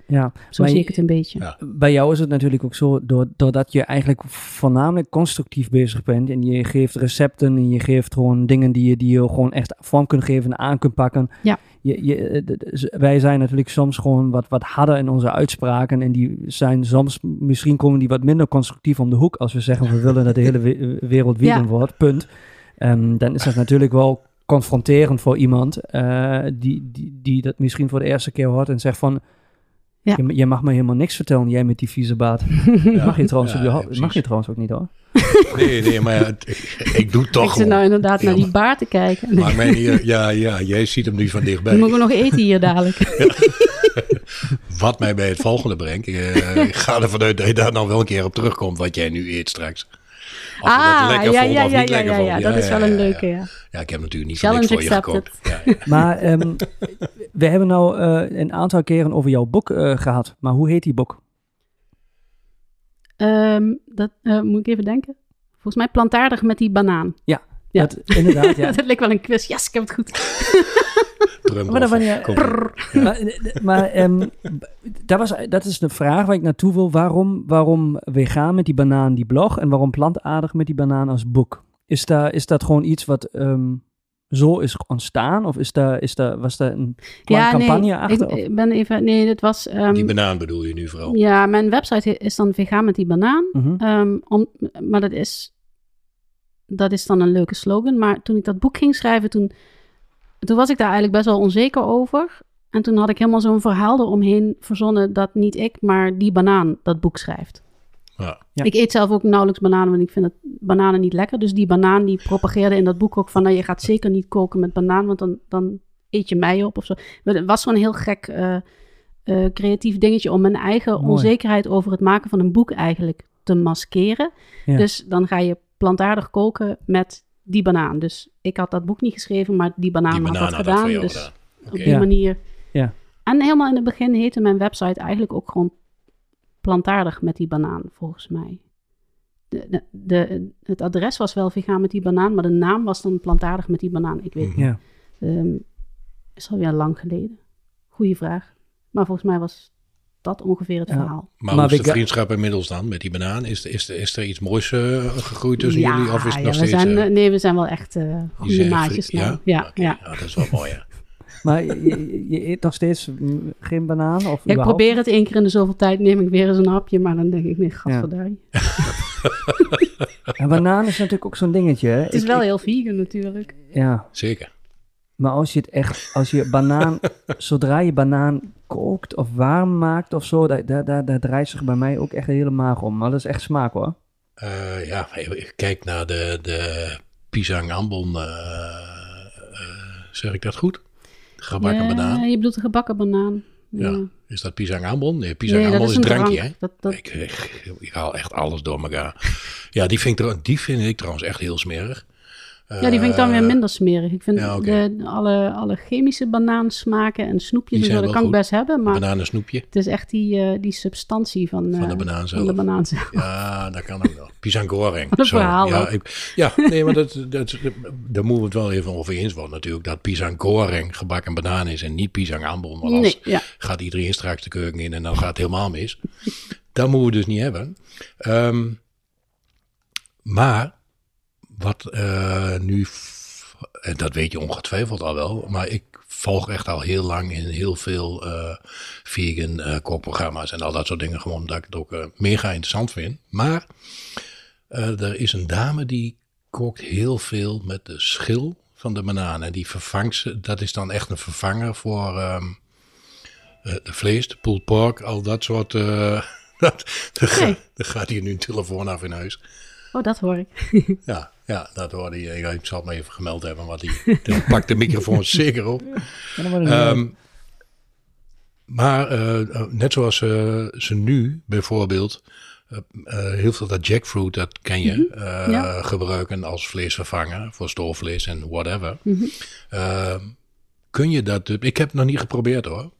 Ja. Zo Maar zie ik het een beetje. Ja. Bij jou is het natuurlijk ook zo, door- doordat je eigenlijk voornamelijk constructief bezig bent en je geeft recepten en je geeft gewoon dingen die je, die je gewoon echt vorm kunt geven en aan kunt pakken. Ja. Je, je, eh, wij zijn natuurlijk soms gewoon wat, wat harder in onze uitspraken en die zijn soms, misschien komen die wat minder constructief om de hoek als we zeggen we willen dat de hele we- wereld vegan Ja. wordt, punt. Ehm, dan is dat natuurlijk wel confronterend voor iemand eh, die, die, die dat misschien voor de eerste keer hoort en zegt van, Ja. je, je mag me helemaal niks vertellen, jij met die vieze baard. Ja. Mag je trouwens, Ja, überhaupt- ja, precies. mag je trouwens ook niet hoor. Nee, nee, maar ja, ik doe toch ik zit nou inderdaad naar die baard te kijken. Ja, ja, jij ziet hem nu van Dan dichtbij. moet ik nog eten hier dadelijk. Wat mij bij het volgende brengt. eh, ik ga ervan uit dat je daar nou wel een keer op terugkomt wat jij nu eet straks. Ah, lekker ja, vond ja, ja, ja, ja, ja, dat is wel ja, een ja, leuke, ja. ja. Ja, ik heb natuurlijk niet Challenge voor je gekookt. Ja, ja. Maar ehm, we hebben nou eh, een aantal keren over jouw boek eh, gehad. Maar hoe heet die boek? Ehm, dat eh, moet ik even denken. Volgens mij plantaardig met die banaan. Ja. Dat, inderdaad, ja. dat leek wel een quiz. Yes, ik heb het goed. Maar dan Kom. maar maar ehm, dat, was, dat is de vraag waar ik naartoe wil. Waarom, waarom vegan met die banaan die blog en waarom plantaardig met die banaan als boek? Is, daar, is dat gewoon iets wat ehm, zo is ontstaan? Of is daar, is daar, was daar een kleine campagne nee, achter? Ik, ik ben even... Nee, dit was... ehm, Die banaan bedoel je nu vooral. ja, mijn website is dan vegan met die banaan. Mhm. Ehm, om, maar dat is... dat is dan een leuke slogan. Maar toen ik dat boek ging schrijven, toen, toen was ik daar eigenlijk best wel onzeker over. En toen had ik helemaal zo'n verhaal eromheen verzonnen dat niet ik, maar die banaan dat boek schrijft. Ja. Ja. Ik eet zelf ook nauwelijks bananen, want ik vind het, bananen niet lekker. Dus die banaan die propageerde in dat boek ook van, nou, je gaat zeker niet koken met banaan, want dan, dan eet je mij op of zo. Het was gewoon een heel gek eh, eh, creatief dingetje om mijn eigen Mooi. onzekerheid over het maken van een boek eigenlijk te maskeren. Ja. Dus dan ga je plantaardig koken met die banaan. Dus ik had dat boek niet geschreven, maar die banaan Die had dat had gedaan. dus gedaan. op die Ja. manier. Ja. En helemaal in het begin heette mijn website eigenlijk ook gewoon plantaardig met die banaan, volgens mij. De, de, de- het adres was wel vegan met die banaan, maar de naam was dan plantaardig met die banaan. Ik weet Mhm. Ja. Ehm, is alweer lang geleden. Goeie vraag. Maar volgens mij was dat ongeveer het Ja. verhaal. Maar, Maar hoe is de vriendschap inmiddels dan met die banaan? Is, is, is er iets moois eh, gegroeid tussen ja, jullie? Of is het ja, nog we steeds... zijn, eh, eh, nee, we zijn wel echt eh goede maatjes vriend- nou. Ja, ja. dat is wel mooi, hè? Maar je, eet nog steeds geen banaan? Of Ja, ik probeer het één keer in de zoveel tijd, neem ik weer eens een hapje, maar dan denk ik, nee, gadverdarie. En banaan is natuurlijk ook zo'n dingetje. hè. Het is Ik- wel ik- heel vegan natuurlijk. Ja, Zeker. maar als je het echt, als je banaan, zodra je banaan kookt of warm maakt of zo, daar, daar, daar, daar draait zich bij mij ook echt de hele maag om. Maar dat is echt smaak hoor. Eh, ja, ik kijk naar de, de pisang ambon. eh, eh, zeg ik dat goed? Gebakken ja, banaan. Je bedoelt de gebakken banaan. Ja. Ja. Is dat pisang ambon? Nee, pisang Nee, ambon is is een drankje, drank. hè? Dat, dat, Ik, ik, ik haal echt alles door elkaar. Ja, die vind ik, trouw- die vind ik trouwens echt heel smerig. Ja, die vind ik dan weer Eh, minder smerig. Ik vind ja, de, alle, alle chemische banaansmaken en snoepjes Die en zo, dat wel kan ik best hebben. Maar Bananensnoepje. het is echt die, eh, die substantie van, Van de eh, van de banaan zelf. Ja, dat kan ook nog. Pisang goreng. Wat een Zo, verhaal ja, ik, ja, nee, maar dat, dat, daar moeten we het wel even over eens worden natuurlijk. Dat pisang goreng gebakken banaan is en niet pisang ambon. Want anders Nee, ja. gaat iedereen straks de keuken in en dan gaat het helemaal mis. Dat moeten we dus niet hebben. Ehm, maar wat eh, nu, en dat weet je ongetwijfeld al wel, maar ik volg echt al heel lang in heel veel eh, vegan eh, kookprogramma's en al dat soort dingen. Gewoon dat ik het ook mega interessant vind. Maar er is een dame die kookt heel veel met de schil van de banaan. En die vervangt ze, dat is dan echt een vervanger voor eh, de vlees, de pulled pork, al dat soort. dat, er, er gaat hier nu een telefoon af in huis. Oh, dat hoor ik. Ja, ja dat hoorde je. Ik, ik zal het maar even gemeld hebben, want die, die pakt de microfoon zeker op. Ja, Ehm, maar eh, eh, net zoals eh, ze nu bijvoorbeeld eh, eh, heel veel dat jackfruit, dat ken je, eh, Mhm. Ja. gebruiken als vleesvervanger voor stoofvlees en whatever. Mhm. Eh, kun je dat, ik heb het nog niet geprobeerd hoor.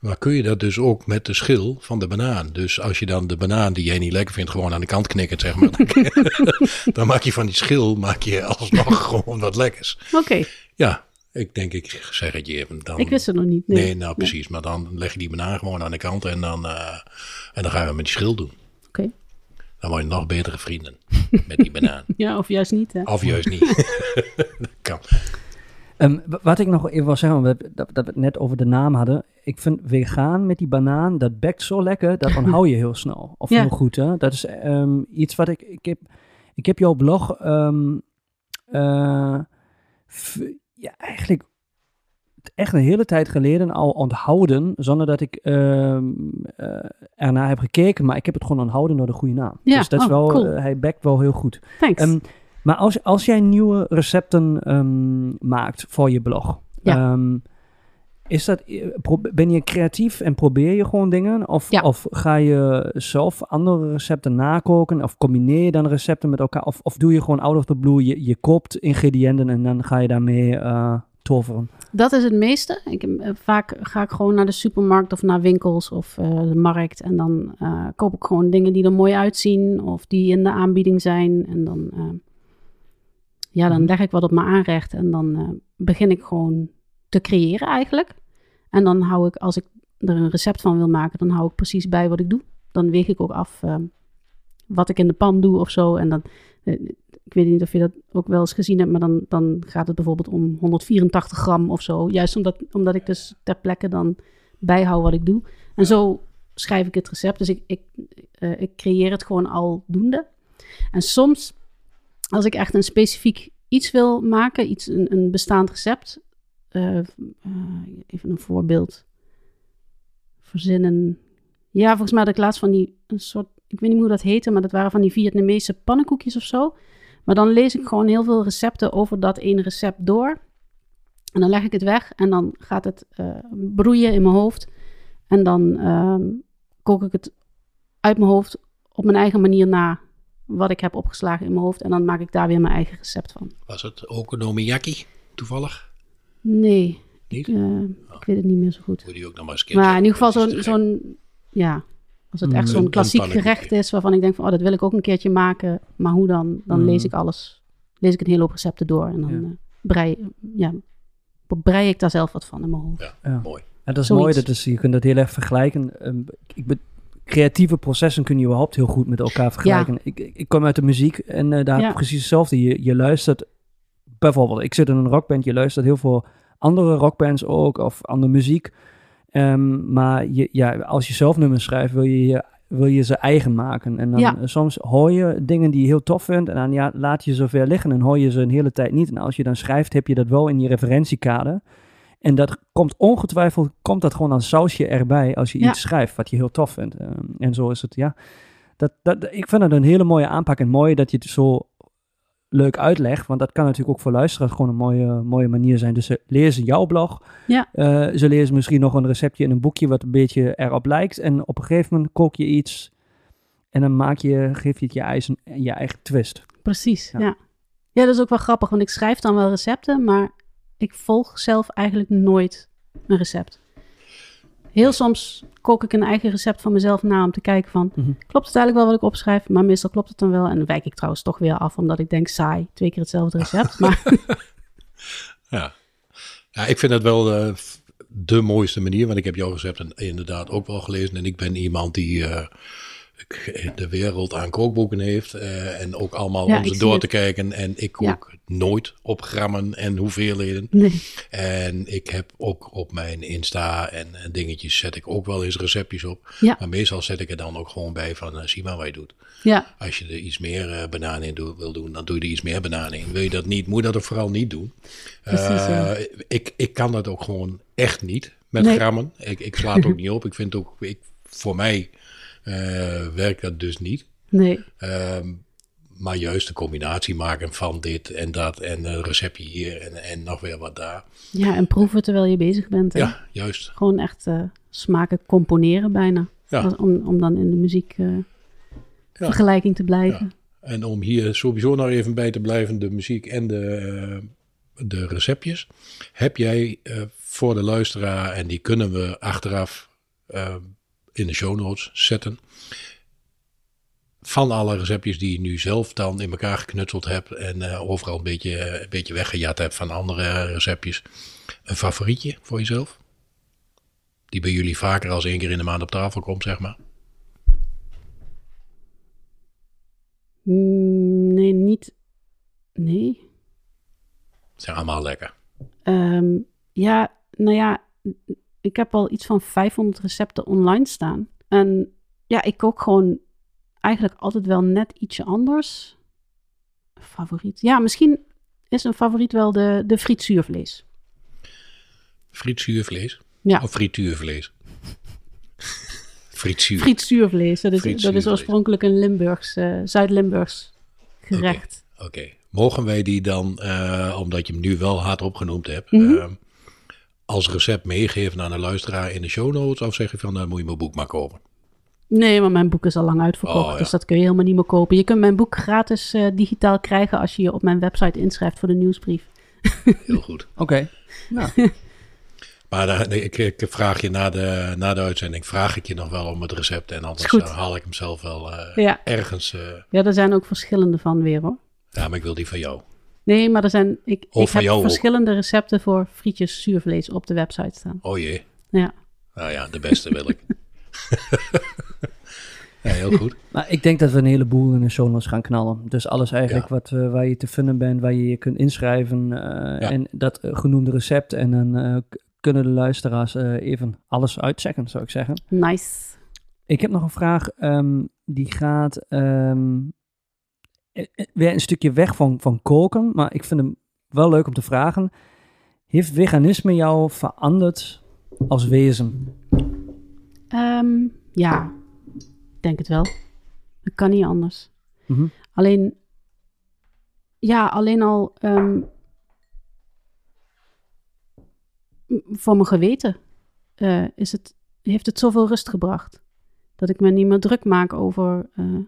Maar kun je dat dus ook met de schil van de banaan? Dus als je dan de banaan die jij niet lekker vindt, gewoon aan de kant knikkert, zeg maar. dan, maak je van die schil, maak je alsnog gewoon wat lekkers. Oké, Ja, ik denk, ik zeg het je even. Dan, ik wist het nog niet. Nee, Nee, nou precies. Maar dan leg je die banaan gewoon aan de kant en dan, eh, en dan gaan we met die schil doen. Oké. Dan word je nog betere vrienden met die banaan. Ja, of juist niet, hè? Of juist niet. dat kan. Ehm, wat ik nog even wil zeggen, dat, dat we het net over de naam hadden. Ik vind vegan met die banaan, dat bekt zo lekker, dat onthoud je heel snel. Of Ja. heel goed, hè. Dat is ehm, iets wat ik... Ik heb, ik heb jouw blog ehm, eh, ja, eigenlijk echt een hele tijd geleden al onthouden, zonder dat ik eh, ernaar heb gekeken. Maar ik heb het gewoon onthouden door de goede naam. Ja, dus dat is oh, wel, cool. eh, hij bekt wel heel goed. Thanks. Maar als, als jij nieuwe recepten ehm, maakt voor je blog, Ja. ehm, is dat, eh, ben je creatief en probeer je gewoon dingen? Of, Ja. of ga je zelf andere recepten nakoken? Of combineer je dan recepten met elkaar? Of, of doe je gewoon out of the blue, je, je koopt ingrediënten en dan ga je daarmee eh toveren? Dat is het meeste. Ik, eh, vaak ga ik gewoon naar de supermarkt of naar winkels of de markt. En dan koop ik gewoon dingen die er mooi uitzien of die in de aanbieding zijn. En dan, ja, dan Mhm. leg ik wat op mijn aanrecht en dan eh, begin ik gewoon te creëren eigenlijk. En dan hou ik, als ik er een recept van wil maken, dan hou ik precies bij wat ik doe. Dan weeg ik ook af eh, wat ik in de pan doe of zo. En dan, eh, ik weet niet of je dat ook wel eens gezien hebt, maar dan, dan gaat het bijvoorbeeld om 184 gram of zo. Juist omdat, omdat ik dus ter plekke dan bijhoud wat ik doe. En zo schrijf ik het recept. Dus ik, ik, ik creëer het gewoon aldoende. En soms als ik echt een specifiek iets wil maken, iets, een, een bestaand recept. eh, eh, even een voorbeeld verzinnen. Ja, volgens mij had ik laatst van die, een soort, ik weet niet hoe dat heette, maar dat waren van die Vietnamese pannenkoekjes of zo. Maar dan lees ik gewoon heel veel recepten over dat ene recept door. En dan leg ik het weg en dan gaat het eh, broeien in mijn hoofd. En dan ehm, kook ik het uit mijn hoofd op mijn eigen manier na wat ik heb opgeslagen in mijn hoofd. En dan maak ik daar weer mijn eigen recept van. Was het okonomiyaki toevallig? Nee, Niet? eh, ik weet het niet meer zo goed. Moet die ook nog maar eens Maar in ieder geval zo'n, ja, als het Mm. echt zo'n klassiek gerecht is waarvan ik denk van, oh, dat wil ik ook een keertje maken. Maar hoe dan? Dan Mm. lees ik alles, lees ik een hele hoop recepten door en dan Ja. eh, brei, ja, brei ik daar zelf wat van in mijn hoofd. Ja. Mooi. En dat is Zoiets. mooi, dat is, je kunt dat heel erg vergelijken. Ehm, ik ben, creatieve processen kun je überhaupt heel goed met elkaar vergelijken. Ik, ik ik kom uit de muziek en eh, daar Ja. precies hetzelfde. Je, je luistert, bijvoorbeeld, ik zit in een rockband, je luistert heel veel andere rockbands ook, of andere muziek. Ehm, maar je, ja, als je zelf nummers schrijft, wil je, je- wil je ze eigen maken. En dan Ja. eh, soms hoor je dingen die je heel tof vindt en dan ja, laat je ze ver liggen en hoor je ze een hele tijd niet. En als je dan schrijft, heb je dat wel in je referentiekader. En dat komt ongetwijfeld, komt dat gewoon als sausje erbij als je Ja. iets schrijft wat je heel tof vindt. Ehm, en zo is het, ja. Dat, dat, ik vind het een hele mooie aanpak en mooi dat je het zo leuk uitlegt. Want dat kan natuurlijk ook voor luisteraars gewoon een mooie, mooie manier zijn. Dus ze lezen jouw blog. Ja. Eh, ze lezen misschien nog een receptje in een boekje wat een beetje erop lijkt. En op een gegeven moment kook je iets en dan maak je, geef je het je eigen, je eigen twist. Precies, Ja. ja. ja. dat is ook wel grappig, want ik schrijf dan wel recepten, maar ik volg zelf eigenlijk nooit een recept. Heel soms kook ik een eigen recept van mezelf na om te kijken van, Mhm. klopt het eigenlijk wel wat ik opschrijf? Maar meestal klopt het dan wel. En dan wijk ik trouwens toch weer af, omdat ik denk, saai, twee keer hetzelfde recept. Maar Ja. ja, ik vind dat wel eh, de mooiste manier, want ik heb jouw recepten inderdaad ook wel gelezen. En ik ben iemand die eh, de wereld aan kookboeken heeft eh, en ook allemaal Ja, om ze door het. te kijken. En ik kook nooit op grammen en hoeveelheden. nee, En ik heb ook op mijn Insta en, en dingetjes zet ik ook wel eens receptjes op. Ja. Maar meestal zet ik er dan ook gewoon bij van, eh, zie maar wat je doet. ja, Als je er iets meer eh bananen in doe- wil doen, dan doe je er iets meer bananen in. Wil je dat niet, moet je dat ook vooral niet doen. Precies. Eh, ik, ik kan dat ook gewoon echt niet met Nee. grammen. Ik, ik sla het ook niet op. Ik vind ook, ik, voor mij eh, werkt dat dus niet. nee, Ehm, maar juist de combinatie maken van dit en dat en een receptje hier en, en nog weer wat daar. ja, en proeven terwijl je bezig bent. hè. Ja, juist. Gewoon echt eh, smaken componeren bijna. Ja. Om, om dan in de muziek eh, Ja. vergelijking te blijven. En om hier sowieso nog even bij te blijven, de muziek en de, eh, de receptjes. Heb jij eh, voor de luisteraar, en die kunnen we achteraf eh, in de show notes zetten. Van alle receptjes die je nu zelf dan in elkaar geknutseld hebt en eh, overal een beetje, een beetje weggejat hebt van andere receptjes. Een favorietje voor jezelf? Die bij jullie vaker als één keer in de maand op tafel komt, zeg maar. Mm, nee, niet. Nee. Ze zijn allemaal lekker. Ehm, ja, nou ja, ik heb al iets van 500 recepten online staan. En ja, ik kook gewoon eigenlijk altijd wel net ietsje anders. Favoriet? Ja, misschien is een favoriet wel de, de frietzuurvlees. Frietzuurvlees? Ja. Of frituurvlees? Frietzuur. Frietzuurvlees, dat is, dat is oorspronkelijk een Limburgs, eh, Zuid-Limburgs gerecht. Oké. Mogen wij die dan, eh, omdat je hem nu wel hard opgenoemd hebt, eh, als recept meegeven aan de luisteraar in de show notes? Of zeg je van, dan moet je mijn boek maar kopen? Nee, maar mijn boek is al lang uitverkocht, Oh, ja. dus dat kun je helemaal niet meer kopen. Je kunt mijn boek gratis eh, digitaal krijgen als je je op mijn website inschrijft voor de nieuwsbrief. Heel goed. Oké. Nou, Maar daar- ik, ik vraag je na de, na de uitzending, vraag ik je nog wel om het recept. En anders Is goed. eh, haal ik hem zelf wel eh, Ja. ergens. eh, Ja, er zijn ook verschillende van weer hoor. ja, maar ik wil die van jou. Nee, maar er zijn, ik, Of ik heb ook. verschillende recepten voor frietjes zuurvlees op de website staan. Oh jee. Ja, Nou ja, de beste wil ik. ja, heel goed. Maar ik denk dat we een heleboel in de show notes gaan knallen. Dus alles eigenlijk Ja. wat, eh, waar je te vinden bent, waar je je kunt inschrijven. eh, Ja. En dat eh, genoemde recept. En dan eh, kunnen de luisteraars eh, even alles uitchecken, zou ik zeggen. nice. Ik heb nog een vraag. ehm, die gaat... ehm, eh, eh, weer een stukje weg van, van koken, maar ik vind hem wel leuk om te vragen. Heeft veganisme jou veranderd als wezen? Ehm, ja, ik denk het wel. Het kan niet anders. Mhm. Alleen, ja, alleen al ehm, voor mijn geweten eh, is het, heeft het zoveel rust gebracht. Dat ik me niet meer druk maak over eh,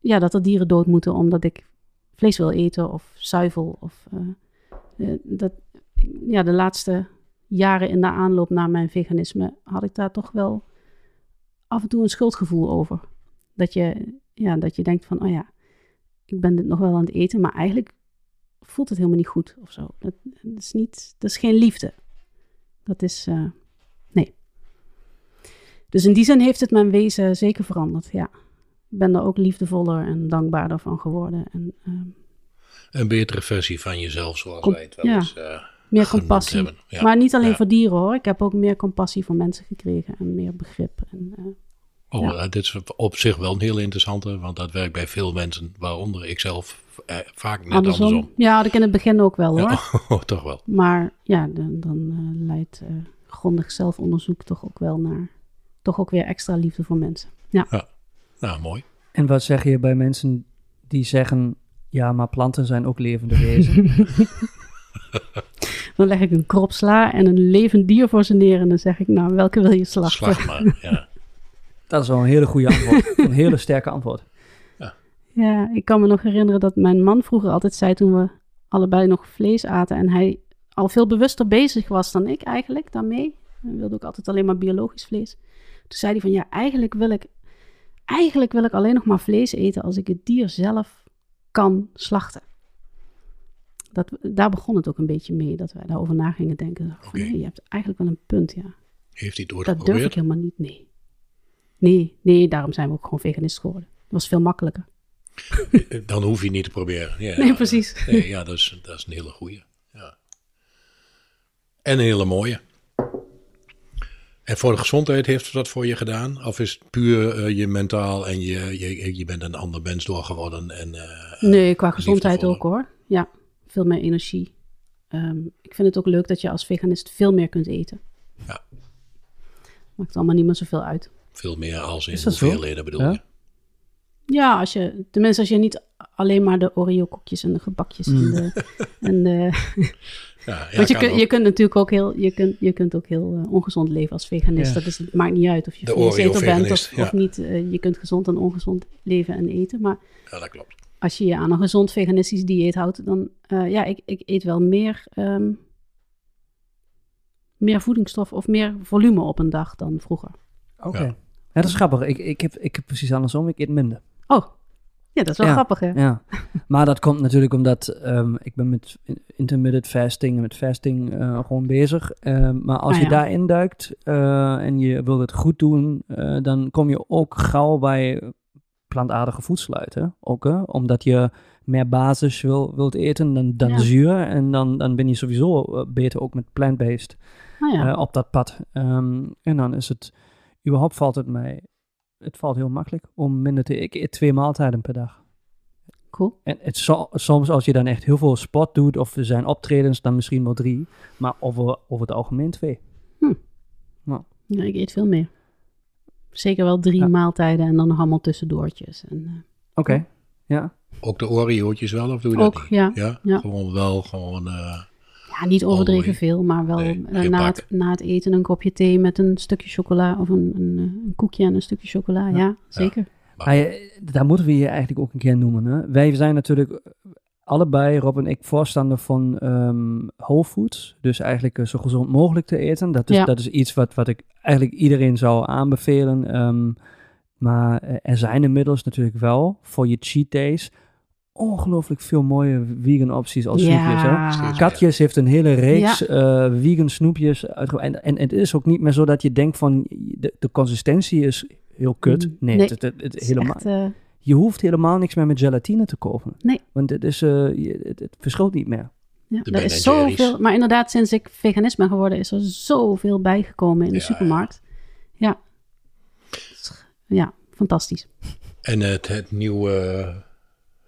ja, dat er dieren dood moeten omdat ik vlees wil eten of zuivel. Of, eh, eh, dat, ja, de laatste jaren in de aanloop naar mijn veganisme had ik daar toch wel af en toe een schuldgevoel over. Dat je, ja, dat je denkt van, oh ja, ik ben dit nog wel aan het eten, maar eigenlijk voelt het helemaal niet goed of zo. Dat, is, niet, dat is geen liefde. Dat is, eh, nee. Dus in die zin heeft het mijn wezen zeker veranderd, ja. Ik ben er ook liefdevoller en dankbaarder van geworden. En ehm, Een betere versie van jezelf, zoals wij het wel ja. eens eh, meer compassie. hebben. Ja. Maar niet alleen Ja. voor dieren hoor. Ik heb ook meer compassie voor mensen gekregen en meer begrip. En, eh, Oh, eh, dit is op zich wel een heel interessante, want dat werkt bij veel mensen, waaronder ik zelf, eh, vaak net andersom. andersom. Ja, had ik in het begin ook wel hoor. Oh, toch wel. Maar ja, dan, dan leidt grondig zelfonderzoek toch ook wel naar toch ook weer extra liefde voor mensen. Ja, Nou, mooi. En wat zeg je bij mensen die zeggen, ja, maar planten zijn ook levende wezens? dan leg ik een krop sla en een levend dier voor ze neer en dan zeg ik, nou, welke wil je slachten? Slag maar. Ja. Dat is wel een hele goede antwoord. een hele sterke antwoord. Ja, ik kan me nog herinneren dat mijn man vroeger altijd zei toen we allebei nog vlees aten en hij al veel bewuster bezig was dan ik eigenlijk daarmee. Hij wilde ook altijd alleen maar biologisch vlees. Toen zei hij van ja, eigenlijk wil ik, eigenlijk wil ik alleen nog maar vlees eten als ik het dier zelf kan slachten. Dat, daar begon het ook een beetje mee, dat wij daarover na gingen denken. Van, Oké. nee, je hebt eigenlijk wel een punt, ja. Heeft hij ooit Dat durf ik helemaal niet, nee. Nee, nee, daarom zijn we ook gewoon veganist geworden. Dat was veel makkelijker. Dan hoef je niet te proberen. Ja, Nee, precies. Nee, ja, dat is, dat is een hele goeie. Ja. En een hele mooie. En voor de gezondheid heeft het dat voor je gedaan? Of is het puur eh, je mentaal en je, je, je bent een ander mens door geworden? En, eh, Nee, qua gezondheid ook hoor. Ja, veel meer energie. Ehm, ik vind het ook leuk dat je als veganist veel meer kunt eten. Ja. Maakt allemaal niet meer zoveel uit. veel meer als in hoeveelheden bedoel Ja? je? Ja, als je, tenminste als je niet alleen maar de Oreo-koekjes en de gebakjes en de... En de Ja, ja, want je, ook. je kunt natuurlijk ook heel, je kunt, je kunt ook heel eh, ongezond leven als veganist. Ja. Dat is, het maakt niet uit of je vleeseter bent of, ja. of niet. Eh, je kunt gezond en ongezond leven en eten. Maar Ja, dat klopt. als je je aan een gezond veganistisch dieet houdt, dan eh, ja, ik, ik eet wel meer, ehm, meer voedingsstof of meer volume op een dag dan vroeger. Oké. Ja. Ja. dat is grappig. Ik, ik, heb, ik heb precies andersom. Ik eet minder. Oh, ja, dat is wel Ja. grappig hè? Ja. maar dat komt natuurlijk omdat ehm, ik ben met intermittent fasting en met fasting eh, gewoon bezig. Ehm, maar als Ah, je ja. daarin duikt eh, en je wilt het goed doen, eh, dan kom je ook gauw bij plantaardige voedsel uit. Hè? Ook, hè? Omdat je meer basis wil, wilt eten dan, dan Ja. zuur. En dan, dan ben je sowieso beter ook met plant-based Ah ja, op dat pad. Ehm, en dan is het, überhaupt valt het mij, het valt heel makkelijk om minder te, ik eet twee maaltijden per dag. cool. En het zo- soms als je dan echt heel veel sport doet, of er zijn optredens, dan misschien wel drie. Maar over, over het algemeen twee. Ja, ik eet veel meer. Zeker wel drie Ja. maaltijden en dan nog allemaal tussendoortjes. En, eh, Oké, ja. Ook de Oreo'tjes wel, of doe je dat ook, niet? ja. Ja, Ja. gewoon wel, gewoon... eh, Ja, niet overdreven veel, maar wel Nee, eh, na, het, na het eten een kopje thee met een stukje chocola of een, een, eh, een koekje en een stukje chocola. Ja, zeker. Maar je- daar moeten we je eigenlijk ook een keer noemen. Hè? Wij zijn natuurlijk eh, allebei, Rob en ik, voorstander van ehm whole foods. Dus eigenlijk zo gezond mogelijk te eten. Dat is, Ja. dat is iets wat, wat ik eigenlijk iedereen zou aanbevelen. Ehm, maar er zijn inmiddels natuurlijk wel voor je cheat days ongelooflijk veel mooie vegan opties als snoepjes. Hè? Ja, Steeds. Katjes heeft een hele reeks eh, vegan snoepjes. uitge- En, en het is ook niet meer zo dat je denkt van de, de consistentie is heel kut. Mm, Nee, nee. Het, het, het- het is helemaal, echt, eh, je hoeft helemaal niks meer met gelatine te kopen. Nee. Want het, is, eh, je- het, het verschilt niet meer. ja, er is zoveel. Maar inderdaad, sinds ik veganist ben geworden, is er zoveel bijgekomen in de Ja, supermarkt. Ja. Ja, fantastisch. En het, het nieuwe,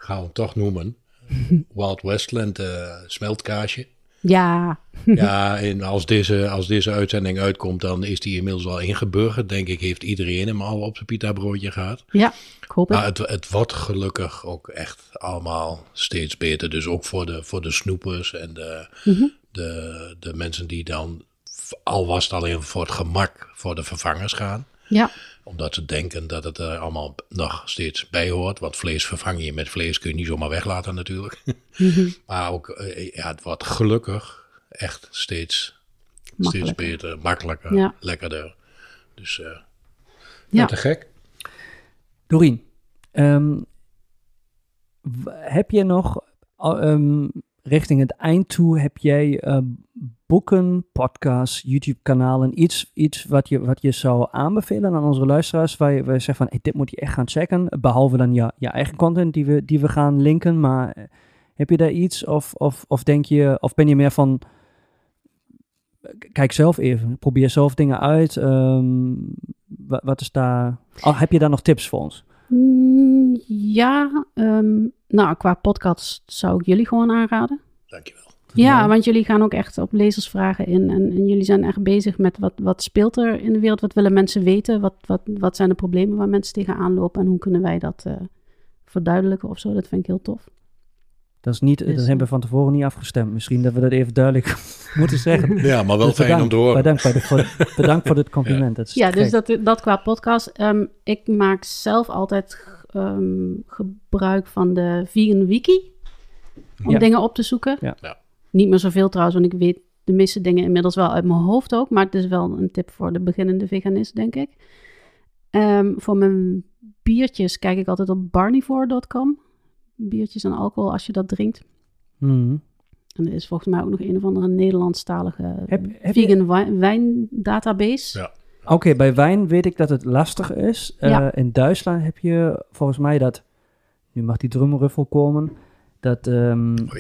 gaan we hem toch noemen, Wild Westland eh, smeltkaasje. Ja, Ja, en als deze, als deze uitzending uitkomt, dan is die inmiddels al ingeburgerd. Denk ik, heeft iedereen hem al op zijn pita broodje gehad. ja, ik hoop het. Maar het, het wordt gelukkig ook echt allemaal steeds beter. Dus ook voor de, voor de snoepers en de, Mhm. de, de mensen die dan, al was het alleen voor het gemak, voor de vervangers gaan. ja, Omdat ze denken dat het er allemaal nog steeds bij hoort. Want vlees vervang je met vlees, kun je niet zomaar weglaten natuurlijk. Maar ook, eh, ja, het wordt gelukkig echt steeds, steeds Makkelijker. beter, makkelijker, Ja. lekkerder. Dus eh Ja. te gek. Doreen, ehm, heb je nog ehm, richting het eind toe, heb jij eh, boeken, podcasts, YouTube-kanalen, iets, iets wat, je, wat je zou aanbevelen aan onze luisteraars, waar je, waar zegt van, hey, dit moet je echt gaan checken, behalve dan je, je eigen content die we, die we gaan linken, maar eh, heb je daar iets of, of, of denk je, of ben je meer van, kijk zelf even, probeer zelf dingen uit, ehm, wat, wat is daar, oh, heb je daar nog tips voor ons? Mm, ja, ehm, nou, qua podcast zou ik jullie gewoon aanraden. Dankjewel. Ja, want jullie gaan ook echt op lezersvragen in. En, en jullie zijn echt bezig met wat, wat speelt er in de wereld? Wat willen mensen weten? Wat, wat, wat zijn de problemen waar mensen tegenaan lopen? En hoe kunnen wij dat eh, verduidelijken of zo? Dat vind ik heel tof. Dat is niet, Dus, dat eh, hebben we van tevoren niet afgestemd. Misschien dat we dat even duidelijk moeten zeggen. Ja, maar wel Dus fijn om te horen. Bedankt, voor, dit- voor, bedankt voor dit compliment. Dat Ja, dus dat, dat qua podcast. Ehm, ik maak zelf altijd ehm, gebruik van de Vegan Wiki. Om Ja. dingen op te zoeken. Ja. Ja. Niet meer zoveel trouwens, want ik weet de meeste dingen inmiddels wel uit mijn hoofd ook. Maar het is wel een tip voor de beginnende veganist, denk ik. Ehm, voor mijn biertjes kijk ik altijd op barnivore.com. Biertjes en alcohol als je dat drinkt. Mhm. En er is volgens mij ook nog een of andere Nederlandstalige Heb- heb je- vegan wijn, wijndatabase. Ja. Oké, bij wijn weet ik dat het lastig is. Eh, Ja. in Duitsland heb je volgens mij dat, nu mag die drumruffel komen, dat, ehm, Oh,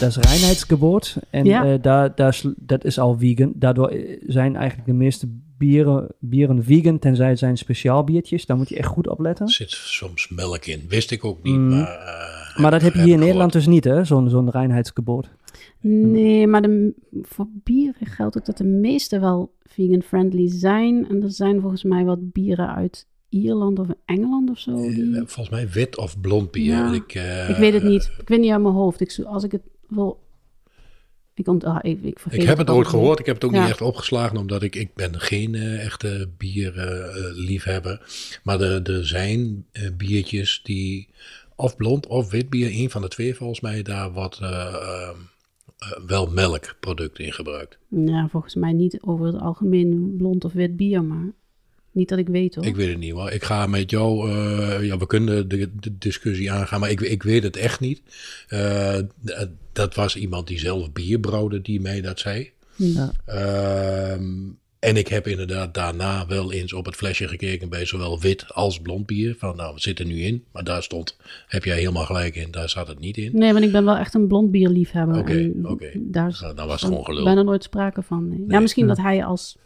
dat is reinheidsgebod. En Ja. eh, daar, daar, dat is al vegan. Daardoor eh, zijn eigenlijk de meeste bieren, bieren vegan, tenzij het zijn speciaal biertjes. Daar moet je echt goed op letten. Er zit soms melk in. Wist ik ook niet, Mm. maar... eh, Maar dat heb je hier in Nederland dus niet, hè? Zo'n zo'n reinheidsgebod. Nee, maar de, voor bieren geldt ook dat de meeste wel vegan-friendly zijn. En er zijn volgens mij wat bieren uit Ierland of Engeland of zo. Die... Eh, Volgens mij wit of blond bier. Ja. Ik, eh, ik weet het niet. Ik weet niet uit mijn hoofd. Ik, als ik het wil... Ik, ont, ah, ik, ik, Ik heb het ooit gehoord. Ik heb het ook Ja. niet echt opgeslagen, omdat ik, ik ben geen eh, echte bierliefhebber. maar er, er zijn biertjes die of blond of wit bier, een van de twee volgens mij, daar wat eh, ehm, eh, wel melkproduct in gebruikt. Ja, volgens mij niet over het algemeen blond of wit bier, maar niet dat ik weet hoor. Ik weet het niet hoor. Ik ga met jou, eh, ja, we kunnen de, de discussie aangaan, maar ik, ik weet het echt niet. Eh, dat was iemand die zelf bier brouwde die mij dat zei. Ja. Ehm, en ik heb inderdaad daarna wel eens op het flesje gekeken bij zowel wit als blond bier. Van nou, wat zit er nu in? Maar daar stond, heb jij helemaal gelijk in, daar zat het niet in. Nee, want ik ben wel echt een blond bierliefhebber. Oké, en oké. Daar Nou, dan was het gewoon gelul. bijna nooit sprake van. nee. Ja, misschien Ja. dat hij als,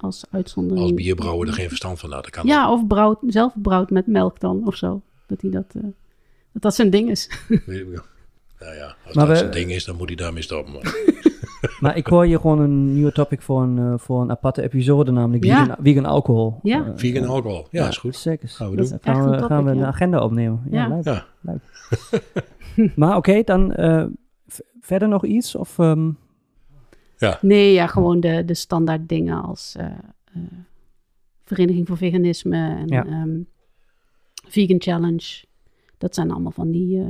als uitzondering... Als bierbrouwer er geen verstand van had, dat kan Ja, of brouwt, zelf brouwt met melk dan, of zo. Dat hij dat... eh, dat dat zijn ding is. Nou ja, als Maar dat we- zijn ding is, dan moet hij daarmee stoppen. Maar- ik hoor hier gewoon een nieuwe topic voor een, eh, voor een aparte episode, namelijk Ja. vegan, vegan alcohol. Ja. Eh, Vegan alcohol, ja, is goed. Zeker. Gaan we doen. gaan we, een topic, gaan we ja. een agenda opnemen. Ja, Ja. leuk. Ja. leuk. maar oké, dan eh, verder nog iets? Of, ehm, Nee, ja, gewoon de, de standaard dingen als eh, eh, Vereniging voor Veganisme en Ja. ehm, Vegan Challenge. Dat zijn allemaal van die, eh,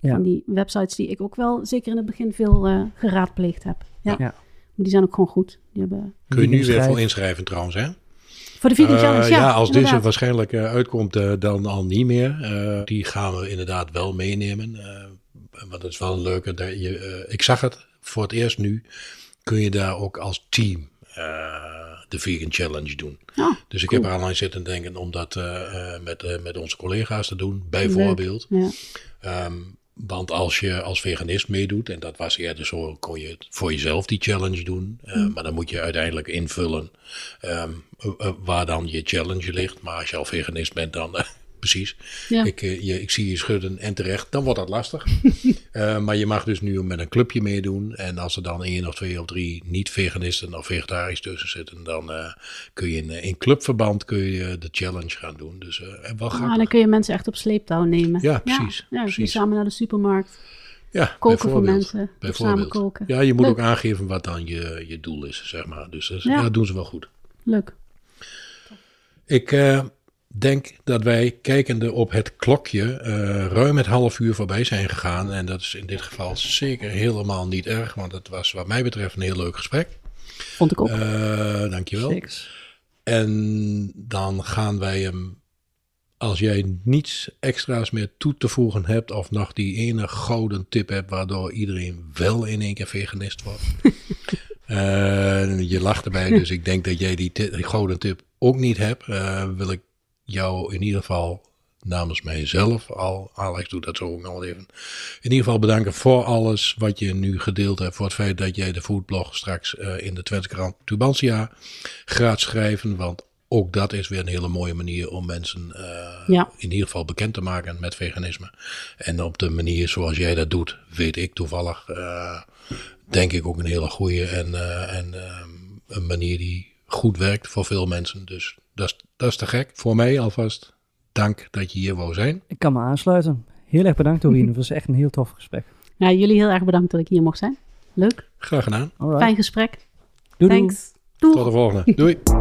Ja. van die websites die ik ook wel zeker in het begin veel eh, geraadpleegd heb. Ja. Ja. Maar die zijn ook gewoon goed. Die hebben... Kun je nu weer voor inschrijven trouwens, hè? Voor de Vegan Eh, Challenge, ja. als deze waarschijnlijk eh, uitkomt, eh, dan al niet meer. Eh, die gaan we inderdaad wel meenemen. eh want het is wel een leuke. Dat je, eh, ik zag het voor het eerst nu. Kun je daar ook als team eh, de Vegan Challenge doen. Oh, Dus ik cool. heb er al aan zitten denken om dat eh, eh, met, eh, met onze collega's te doen, bijvoorbeeld. Ja. Ehm, want als je als veganist meedoet, en dat was eerder zo, kon je voor jezelf die challenge doen. Eh, Mm. Maar dan moet je uiteindelijk invullen ehm, eh, eh, waar dan je challenge ligt. Maar als je al veganist bent, dan, eh, precies. Ja. Ik, eh, je, ik zie je schudden en terecht, dan wordt dat lastig. Eh, maar je mag dus nu met een clubje meedoen. En als er dan één of twee of drie niet-veganisten of vegetarisch tussen zitten, dan eh, kun je in, in clubverband kun je de challenge gaan doen. Dus Ah, grappig. dan kun je mensen echt op sleeptouw nemen. Ja, precies, Ja, ja, precies. samen naar de supermarkt. ja, Koken voor mensen. Samen koken. Ja, je moet Leuk. ook aangeven wat dan je, je doel is, zeg maar. Dus dat, Ja. doen ze wel goed. Leuk. Ik denk dat wij, kijkende op het klokje, eh, ruim het half uur voorbij zijn gegaan. En dat is in dit geval zeker helemaal niet erg, want het was wat mij betreft een heel leuk gesprek. Vond ik ook. Eh dankjewel. En dan gaan wij hem, als jij niets extra's meer toe te voegen hebt, of nog die ene gouden tip hebt, waardoor iedereen wel in één keer veganist wordt. Eh, je lacht erbij, dus ik denk dat jij die, die gouden tip ook niet hebt. Wil ik jou in ieder geval namens mijzelf, al Alex doet dat zo ook nog wel even, in ieder geval bedanken voor alles wat je nu gedeeld hebt. Voor het feit dat jij de foodblog straks eh, in de Twente krant Tubantia gaat schrijven. Want ook dat is weer een hele mooie manier om mensen eh, Ja. in ieder geval bekend te maken met veganisme. En op de manier zoals jij dat doet, weet ik toevallig, eh, denk ik ook een hele goede en, en eh, een manier die goed werkt voor veel mensen. Dus dat is, dat is te gek. Voor mij alvast dank dat je hier wou zijn. Ik kan me aansluiten. Heel erg bedankt, Doreen. Het was echt een heel tof gesprek. Ja, jullie heel erg bedankt dat ik hier mocht zijn. Leuk. Graag gedaan. Alright. Fijn gesprek. Doei, doei. Thanks. Doeg. Tot de volgende. Doei.